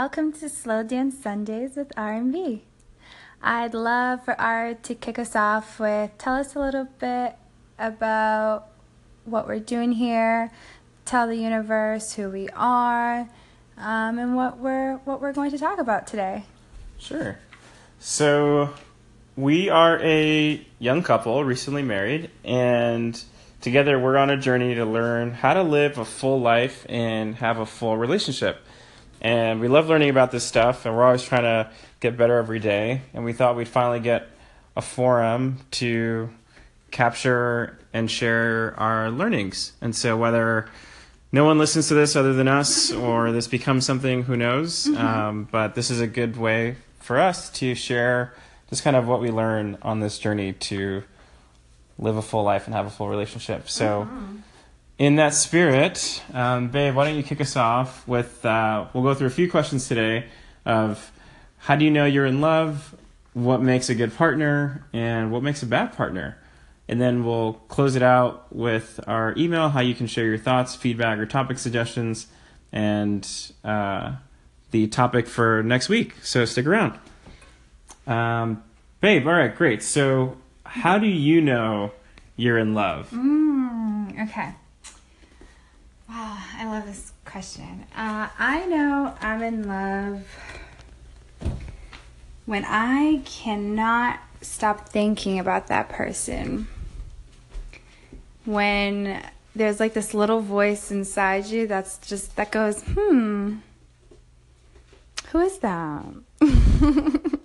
welcome to Slow Dance Sundays with R&B. I'd love for R to kick us off with tell us a little bit about what we're doing here, tell the universe who we are, um, and what we're what we're going to talk about today. Sure. So, we are a young couple, recently married, and together we're on a journey to learn how to live a full life and have a full relationship. And we love learning about this stuff, and we're always trying to get better every day. And we thought we'd finally get a forum to capture and share our learnings. And so, whether no one listens to this other than us, or this becomes something, who knows? Mm-hmm. Um, but this is a good way for us to share just kind of what we learn on this journey to live a full life and have a full relationship. So, mm-hmm. In that spirit, um, babe, why don't you kick us off with? Uh, we'll go through a few questions today of how do you know you're in love, what makes a good partner, and what makes a bad partner. And then we'll close it out with our email, how you can share your thoughts, feedback, or topic suggestions, and uh, the topic for next week. So stick around. Um, babe, all right, great. So how do you know you're in love? Mm, okay. Wow, I love this question. Uh, I know I'm in love when I cannot stop thinking about that person. When there's like this little voice inside you that's just, that goes, hmm, who is that?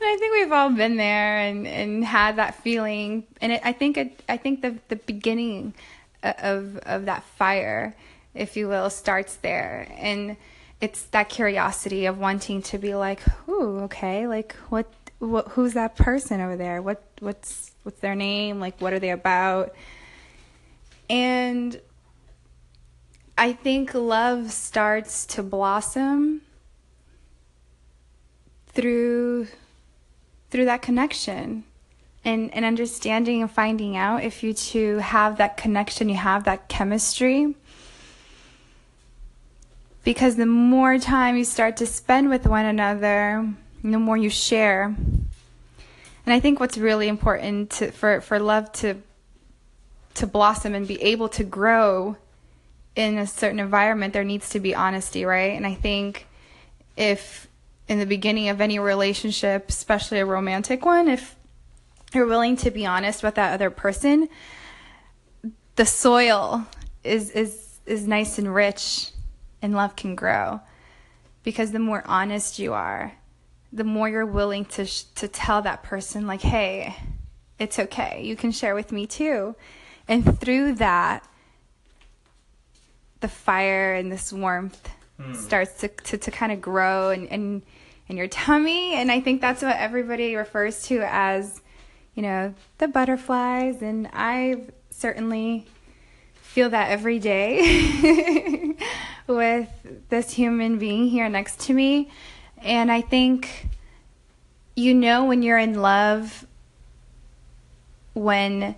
And I think we've all been there and, and had that feeling. And it, I think it, I think the the beginning of of that fire, if you will, starts there. And it's that curiosity of wanting to be like, "Ooh, okay, like what what who's that person over there? What what's what's their name? Like what are they about?" And I think love starts to blossom through through that connection and, and understanding and finding out if you two have that connection, you have that chemistry. Because the more time you start to spend with one another, the more you share. And I think what's really important to, for, for love to, to blossom and be able to grow in a certain environment, there needs to be honesty, right? And I think if in the beginning of any relationship, especially a romantic one, if you're willing to be honest with that other person, the soil is is is nice and rich and love can grow. Because the more honest you are, the more you're willing to sh- to tell that person like, "Hey, it's okay. You can share with me too." And through that the fire and this warmth hmm. starts to, to, to kind of grow and, and in your tummy. And I think that's what everybody refers to as, you know, the butterflies. And I certainly feel that every day with this human being here next to me. And I think you know when you're in love when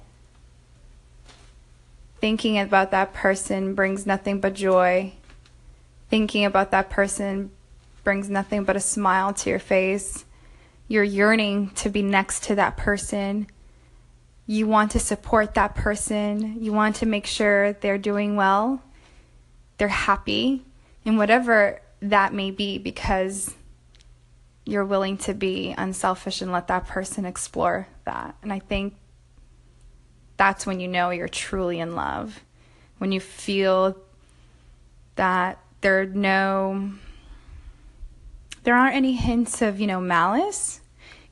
thinking about that person brings nothing but joy. Thinking about that person brings nothing but a smile to your face. You're yearning to be next to that person. You want to support that person. You want to make sure they're doing well, they're happy, and whatever that may be, because you're willing to be unselfish and let that person explore that. And I think that's when you know you're truly in love. When you feel that there are no there aren't any hints of, you know, malice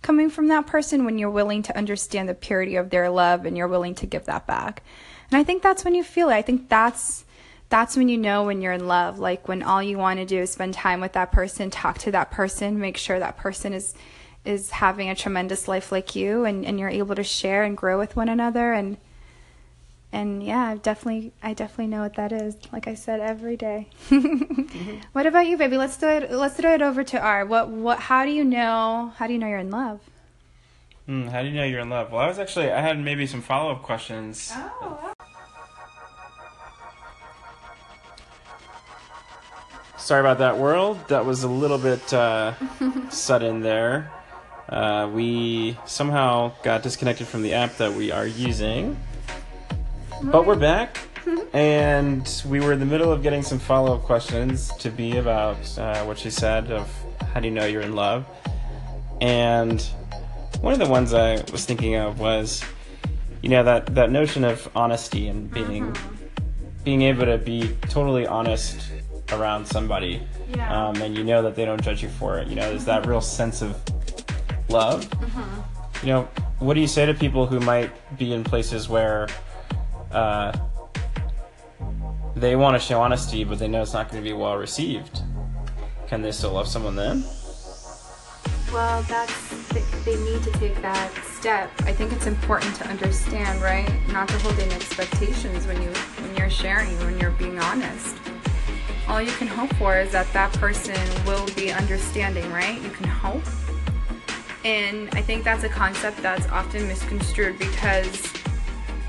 coming from that person when you're willing to understand the purity of their love and you're willing to give that back. And I think that's when you feel it. I think that's that's when you know when you're in love, like when all you want to do is spend time with that person, talk to that person, make sure that person is is having a tremendous life like you and, and you're able to share and grow with one another and and yeah, I definitely I definitely know what that is. Like I said, every day. mm-hmm. What about you, baby? Let's do it. Let's throw it over to R. What what? How do you know? How do you know you're in love? Mm, how do you know you're in love? Well, I was actually I had maybe some follow up questions. Oh. sorry about that, world. That was a little bit uh, sudden there. Uh, we somehow got disconnected from the app that we are using. But we're back, and we were in the middle of getting some follow up questions to be about uh, what she said of how do you know you're in love. And one of the ones I was thinking of was, you know, that, that notion of honesty and being being able to be totally honest around somebody, Yeah. um, and you know that they don't judge you for it. You know, there's that real sense of love. You know, what do you say to people who might be in places where uh, they want to show honesty, but they know it's not going to be well received? Can they still love someone then? Well, that's they, they need to take that step. I think it's important to understand, right? Not to hold any expectations when you when you're sharing, when you're being honest. All you can hope for is that that person will be understanding, right? You can hope. And I think that's a concept that's often misconstrued because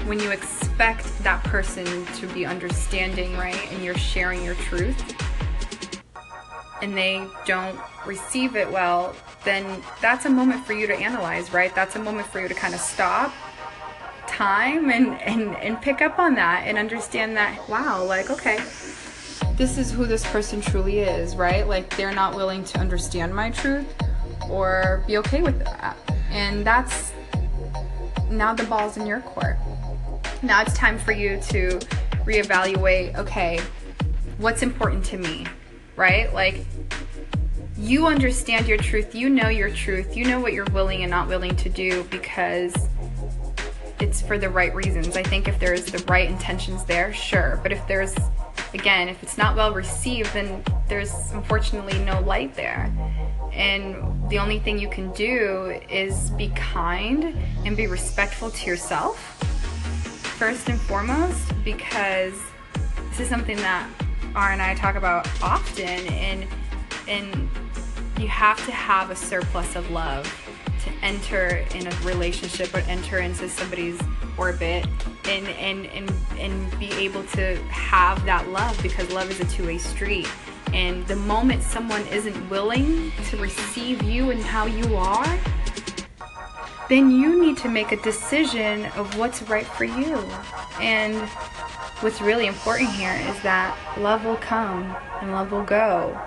when you expect that person to be understanding, right, and you're sharing your truth, and they don't receive it well, then that's a moment for you to analyze, right? That's a moment for you to kind of stop time and, and, and pick up on that and understand that, wow, like, okay, this is who this person truly is, right? Like, they're not willing to understand my truth or be okay with that. And that's now the ball's in your court. Now it's time for you to reevaluate okay, what's important to me, right? Like, you understand your truth, you know your truth, you know what you're willing and not willing to do because it's for the right reasons. I think if there's the right intentions there, sure. But if there's, again, if it's not well received, then there's unfortunately no light there. And the only thing you can do is be kind and be respectful to yourself, first and foremost, because this is something that R and I talk about often, and and you have to have a surplus of love to enter in a relationship or enter into somebody's orbit and and and, and be able to have that love because love is a two-way street. And the moment someone isn't willing to receive you and how you are then you need to make a decision of what's right for you and what's really important here is that love will come and love will go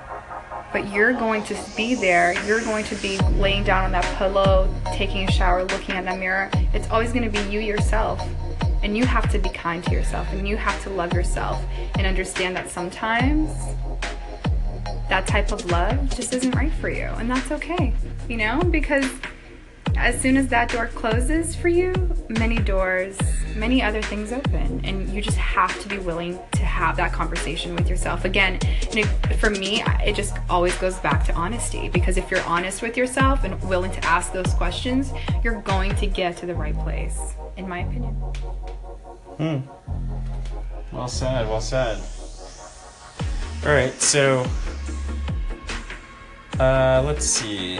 but you're going to be there. You're going to be laying down on that pillow, taking a shower, looking at that mirror. It's always going to be you yourself. And you have to be kind to yourself and you have to love yourself and understand that sometimes that type of love just isn't right for you. And that's okay, you know, because as soon as that door closes for you, many doors, many other things open, and you just have to be willing to have that conversation with yourself. Again, it, for me, it just always goes back to honesty because if you're honest with yourself and willing to ask those questions, you're going to get to the right place, in my opinion. Hmm. Well said, well said. All right, so uh, let's see.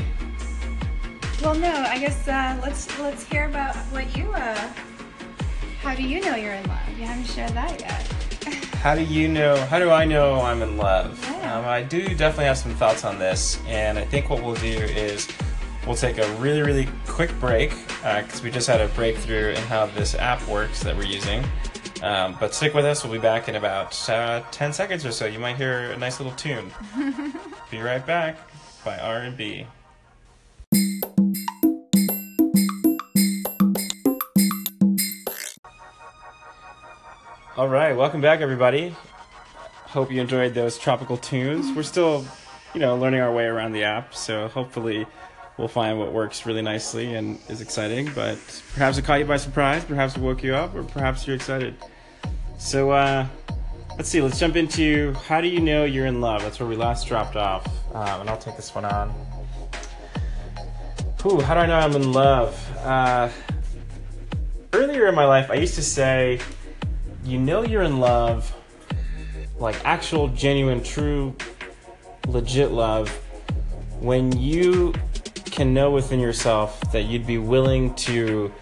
Well, no, I guess uh, let's let's hear about what you. Uh, how do you know you're in love? You haven't shared that yet. How do you know? How do I know I'm in love? Yeah. Um, I do definitely have some thoughts on this, and I think what we'll do is we'll take a really, really quick break because we just had a breakthrough in how this app works that we're using. Um, but stick with us. We'll be back in about uh, 10 seconds or so. You might hear a nice little tune. be right back by R&B. All right, welcome back, everybody. Hope you enjoyed those tropical tunes. We're still, you know, learning our way around the app, so hopefully we'll find what works really nicely and is exciting. But perhaps it caught you by surprise, perhaps it woke you up, or perhaps you're excited. So, uh, let's see, let's jump into how do you know you're in love? That's where we last dropped off, um, and I'll take this one on. Ooh, how do I know I'm in love? Uh, earlier in my life, I used to say, you know you're in love, like actual, genuine, true, legit love, when you can know within yourself that you'd be willing to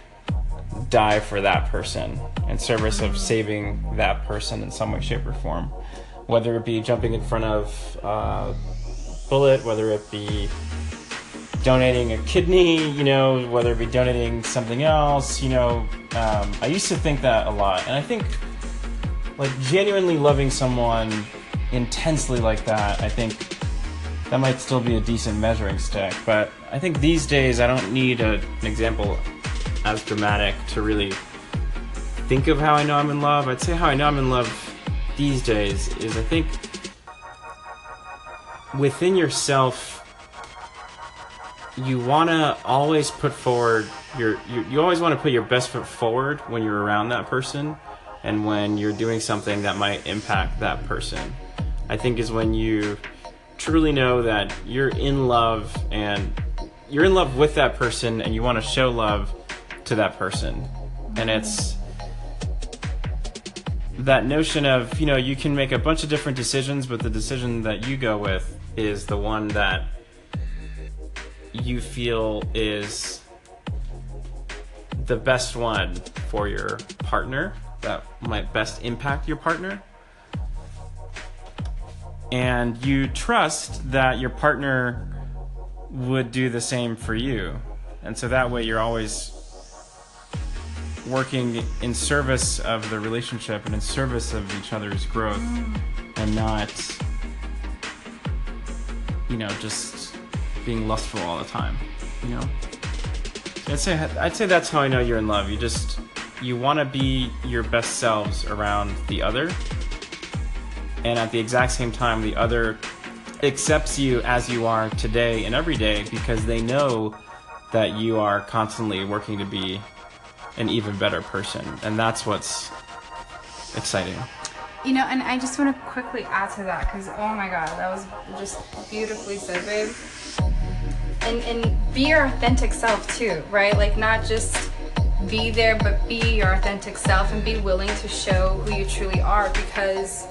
die for that person in service of saving that person in some way, shape, or form. whether it be jumping in front of a bullet, whether it be donating a kidney, you know, whether it be donating something else, you know, um, I used to think that a lot, and I think like genuinely loving someone intensely like that, I think that might still be a decent measuring stick. But I think these days I don't need a, an example as dramatic to really think of how I know I'm in love. I'd say how I know I'm in love these days is I think within yourself you want to always put forward your you, you always want to put your best foot forward when you're around that person and when you're doing something that might impact that person. I think is when you truly know that you're in love and you're in love with that person and you want to show love to that person. And it's that notion of you know you can make a bunch of different decisions but the decision that you go with is the one that you feel is the best one for your partner that might best impact your partner. And you trust that your partner would do the same for you. And so that way you're always working in service of the relationship and in service of each other's growth and not you know just being lustful all the time you know? I'd say i'd say that's how i know you're in love. You just you want to be your best selves around the other and at the exact same time the other accepts you as you are today and every day because they know that you are constantly working to be an even better person and that's what's exciting You know, and I just want to quickly add to that because oh my god, that was just beautifully said, babe. And and be your authentic self too, right? Like not just be there, but be your authentic self and be willing to show who you truly are because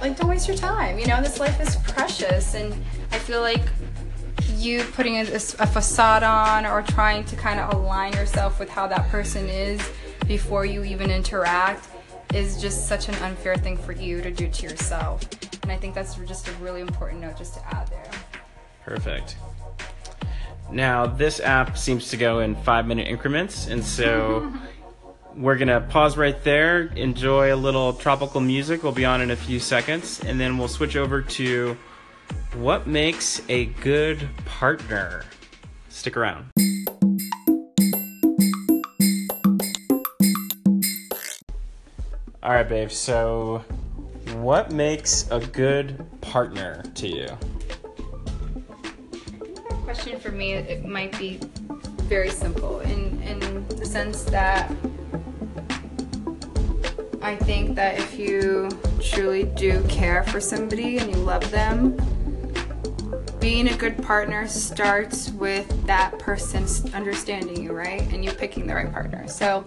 like don't waste your time. You know, this life is precious and I feel like you putting a, a facade on or trying to kind of align yourself with how that person is before you even interact is just such an unfair thing for you to do to yourself. And I think that's just a really important note just to add there. Perfect. Now, this app seems to go in five minute increments, and so we're gonna pause right there, enjoy a little tropical music. We'll be on in a few seconds, and then we'll switch over to what makes a good partner. Stick around. All right, babe. So, what makes a good partner to you? Question for me it might be very simple in in the sense that I think that if you truly do care for somebody and you love them, being a good partner starts with that person understanding you, right? And you picking the right partner. So,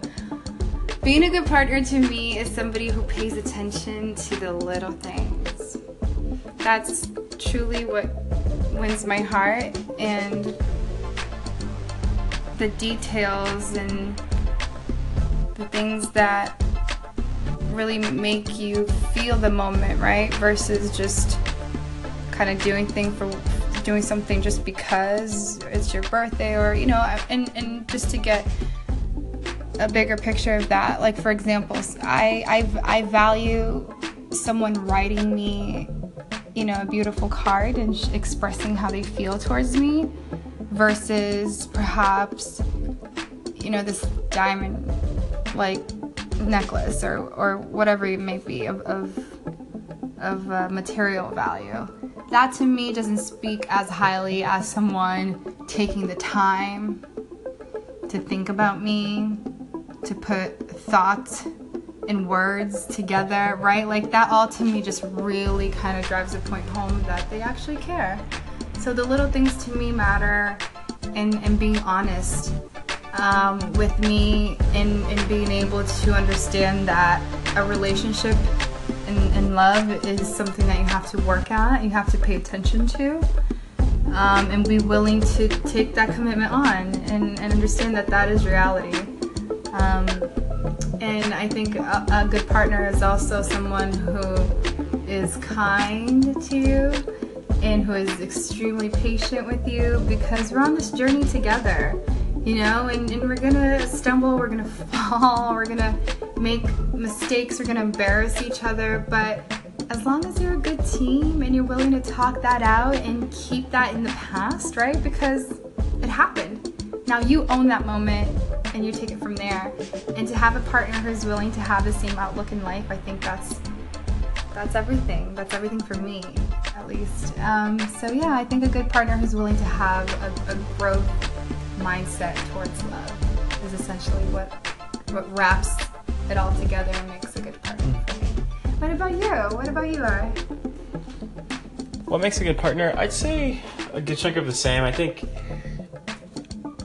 being a good partner to me is somebody who pays attention to the little things. That's truly what wins my heart and the details and the things that really make you feel the moment, right? Versus just kind of doing thing for doing something just because it's your birthday or you know and and just to get a bigger picture of that like for example i i, I value someone writing me you know a beautiful card and expressing how they feel towards me versus perhaps you know this diamond like necklace or or whatever it may be of of, of uh, material value. That to me doesn't speak as highly as someone taking the time to think about me to put thoughts and words together, right? Like that all to me just really kind of drives the point home that they actually care. So the little things to me matter and, and being honest um, with me and, and being able to understand that a relationship and, and love is something that you have to work at, you have to pay attention to. Um, and be willing to take that commitment on and, and understand that that is reality. Um, and I think a, a good partner is also someone who is kind to you and who is extremely patient with you because we're on this journey together, you know, and, and we're gonna stumble, we're gonna fall, we're gonna make mistakes, we're gonna embarrass each other, but as long as you're a good team and you're willing to talk that out and keep that in the past, right? Because it happened. Now you own that moment and you take it from there. And to have a partner who's willing to have the same outlook in life, I think that's that's everything. That's everything for me, at least. Um, so yeah, I think a good partner who's willing to have a, a growth mindset towards love is essentially what what wraps it all together and makes a good partner. What about you? What about you, Ari? What makes a good partner? I'd say a good chunk of the same. I think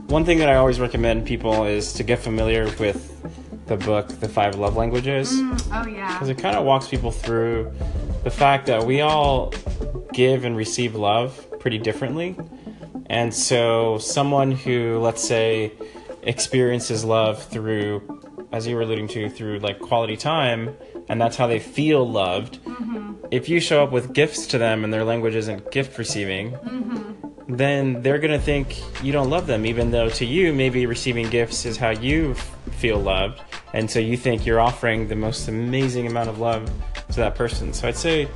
one thing that I always recommend people is to get familiar with the book, The Five Love Languages. Mm, oh yeah. Because it kind of walks people through the fact that we all give and receive love pretty differently. And so, someone who, let's say, experiences love through, as you were alluding to, through like quality time, and that's how they feel loved. Mm-hmm. If you show up with gifts to them and their language isn't gift receiving, mm-hmm. Then they're going to think you don't love them, even though to you, maybe receiving gifts is how you feel loved. And so you think you're offering the most amazing amount of love to that person. So I'd say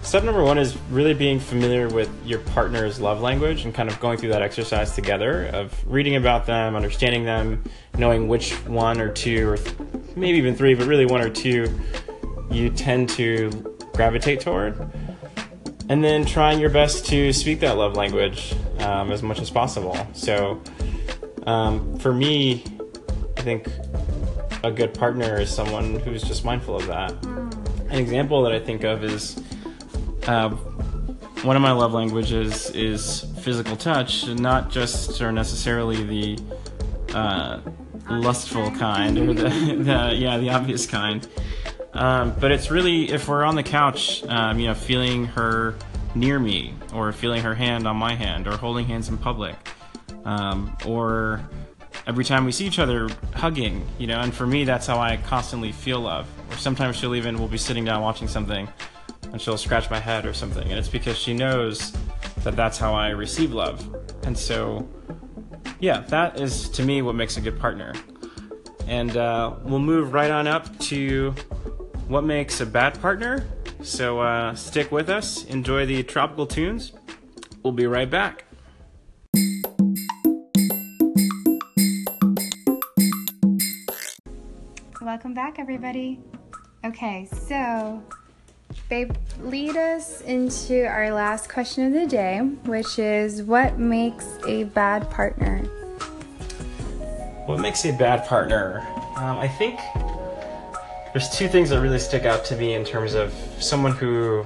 step number one is really being familiar with your partner's love language and kind of going through that exercise together of reading about them, understanding them, knowing which one or two, or th- maybe even three, but really one or two you tend to gravitate toward. And then trying your best to speak that love language um, as much as possible. So, um, for me, I think a good partner is someone who's just mindful of that. An example that I think of is uh, one of my love languages is physical touch, not just or necessarily the uh, lustful kind or the, the yeah the obvious kind. Um, but it's really if we're on the couch, um, you know, feeling her near me, or feeling her hand on my hand, or holding hands in public, um, or every time we see each other, hugging. You know, and for me, that's how I constantly feel love. Or sometimes she'll even we'll be sitting down watching something, and she'll scratch my head or something, and it's because she knows that that's how I receive love. And so, yeah, that is to me what makes a good partner. And uh, we'll move right on up to what makes a bad partner. So uh, stick with us, enjoy the tropical tunes. We'll be right back. Welcome back, everybody. Okay, so, babe, lead us into our last question of the day, which is what makes a bad partner? What makes a bad partner? Um, I think there's two things that really stick out to me in terms of someone who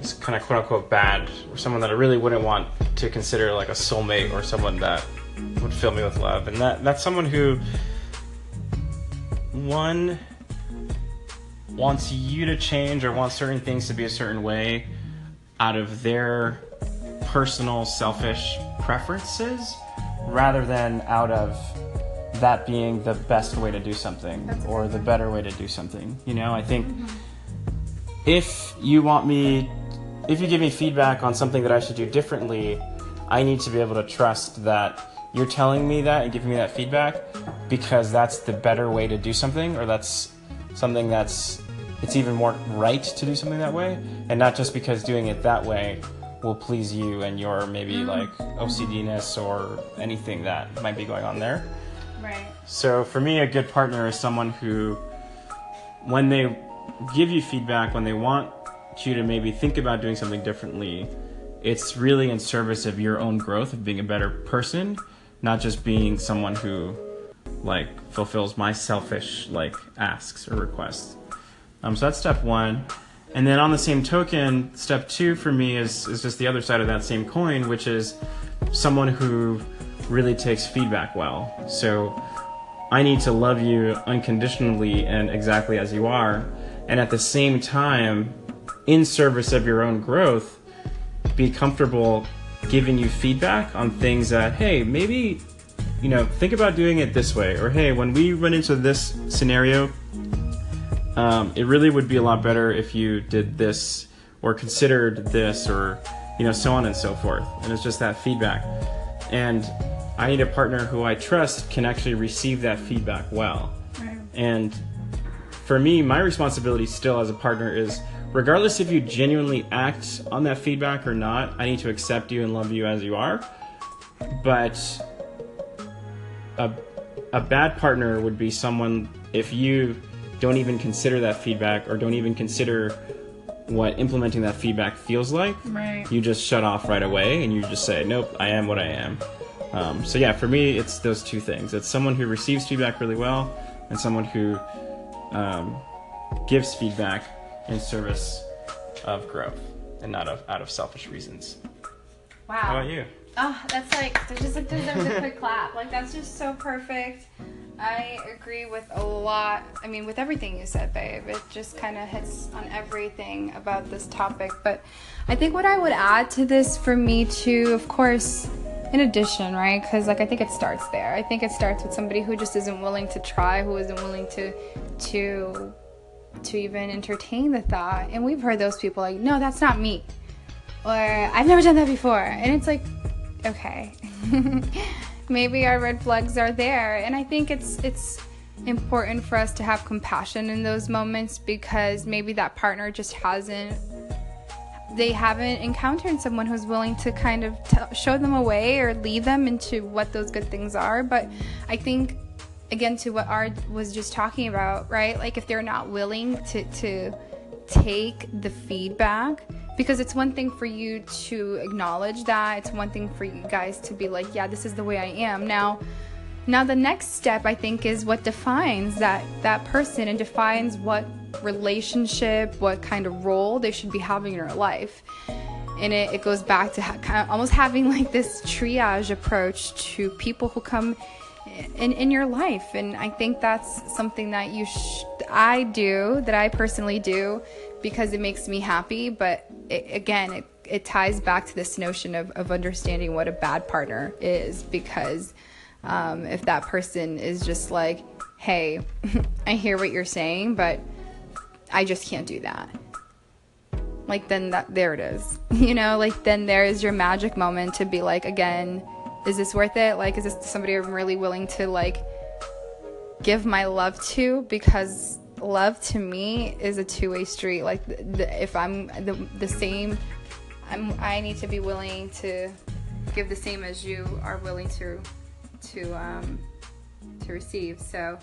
is kind of quote unquote bad, or someone that I really wouldn't want to consider like a soulmate or someone that would fill me with love. And that that's someone who one wants you to change or wants certain things to be a certain way out of their personal selfish preferences rather than out of that being the best way to do something or the better way to do something. You know, I think mm-hmm. if you want me, if you give me feedback on something that I should do differently, I need to be able to trust that you're telling me that and giving me that feedback because that's the better way to do something or that's something that's it's even more right to do something that way and not just because doing it that way will please you and your maybe mm-hmm. like OCDness or anything that might be going on there. So for me, a good partner is someone who, when they give you feedback, when they want you to maybe think about doing something differently, it's really in service of your own growth, of being a better person, not just being someone who like fulfills my selfish like asks or requests. Um, so that's step one. And then on the same token, step two for me is is just the other side of that same coin, which is someone who really takes feedback well. So I need to love you unconditionally and exactly as you are. And at the same time, in service of your own growth, be comfortable giving you feedback on things that, hey, maybe, you know, think about doing it this way. Or, hey, when we run into this scenario, um, it really would be a lot better if you did this or considered this or you know so on and so forth and it's just that feedback and i need a partner who i trust can actually receive that feedback well Right. and for me my responsibility still as a partner is regardless if you genuinely act on that feedback or not i need to accept you and love you as you are but a, a bad partner would be someone if you don't even consider that feedback or don't even consider what implementing that feedback feels like Right. you just shut off right away and you just say nope i am what i am um, so yeah for me it's those two things it's someone who receives feedback really well and someone who um, gives feedback in service of growth and not of, out of selfish reasons Wow. how about you Oh, that's like there's just like deserves a quick clap. Like that's just so perfect. I agree with a lot. I mean, with everything you said, babe. It just kind of hits on everything about this topic. But I think what I would add to this for me too, of course, in addition, right? Because like I think it starts there. I think it starts with somebody who just isn't willing to try, who isn't willing to to to even entertain the thought. And we've heard those people like, no, that's not me or I've never done that before. And it's like, okay, maybe our red flags are there. And I think it's it's important for us to have compassion in those moments because maybe that partner just hasn't they haven't encountered someone who's willing to kind of show them a way or lead them into what those good things are. But I think again to what Art was just talking about, right? Like if they're not willing to to take the feedback because it's one thing for you to acknowledge that it's one thing for you guys to be like yeah this is the way i am now now the next step i think is what defines that that person and defines what relationship what kind of role they should be having in your life. And it, it goes back to ha- kind of almost having like this triage approach to people who come in, in your life. And i think that's something that you sh- i do that i personally do because it makes me happy. But it, again it, it ties back to this notion of, of understanding what a bad partner is because um, if that person is just like hey i hear what you're saying but i just can't do that. Like then that there it is. You know like then there is your magic moment to be like again is this worth it? Like is this somebody i'm really willing to like give my love to? Because love to me is a two-way street. Like the, the, if i'm the, the same i'm i need to be willing to give the same as you are willing to to um to receive so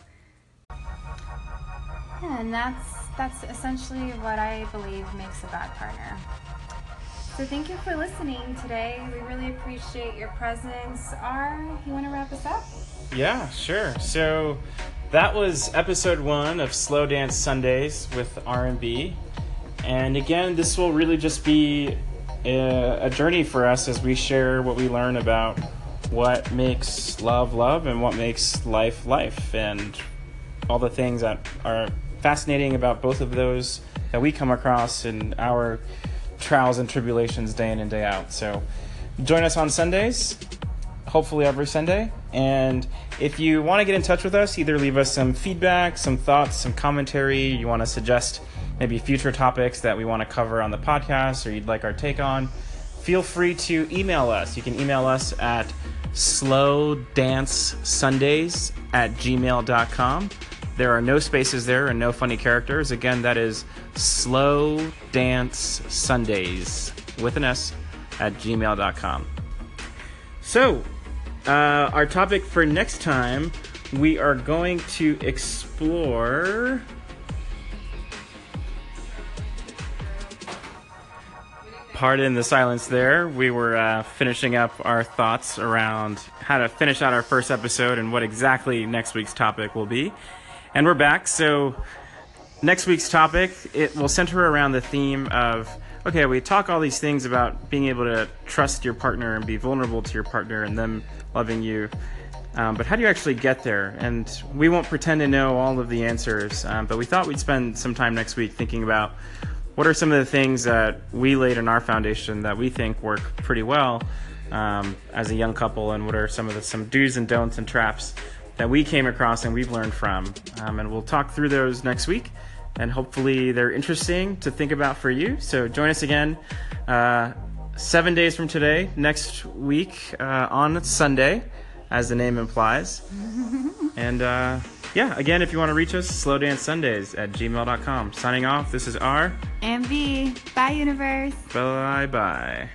yeah, and that's that's essentially what I believe makes a bad partner. So thank you for listening today. We really appreciate your presence. R, you want to wrap us up? Yeah, sure. So that was episode one of Slow Dance Sundays with R&B. And again, this will really just be a, a journey for us as we share what we learn about what makes love love and what makes life life and all the things that are fascinating about both of those that we come across in our trials and tribulations day in and day out. So join us on Sundays, hopefully every Sunday. And if you want to get in touch with us, either leave us some feedback, some thoughts, some commentary, you want to suggest maybe future topics that we want to cover on the podcast or you'd like our take on, feel free to email us. You can email us at slowdancesundays at gmail.com. There are no spaces there and no funny characters. Again, that is slow dance Sundays with an S at gmail.com. So, uh, our topic for next time, we are going to explore. Pardon the silence there. We were uh, finishing up our thoughts around how to finish out our first episode and what exactly next week's topic will be. And we're back. So, next week's topic it will center around the theme of okay, we talk all these things about being able to trust your partner and be vulnerable to your partner and them loving you. Um, but how do you actually get there? And we won't pretend to know all of the answers, um, but we thought we'd spend some time next week thinking about what are some of the things that we laid in our foundation that we think work pretty well um, as a young couple, and what are some of the some do's and don'ts and traps that we came across and we've learned from. Um, and we'll talk through those next week. and hopefully they're interesting to think about for you. So join us again uh, seven days from today, next week uh, on Sunday, as the name implies. and uh, yeah, again, if you want to reach us, slowdance at gmail.com. Signing off, this is R. And B. Bye, universe. Bye bye.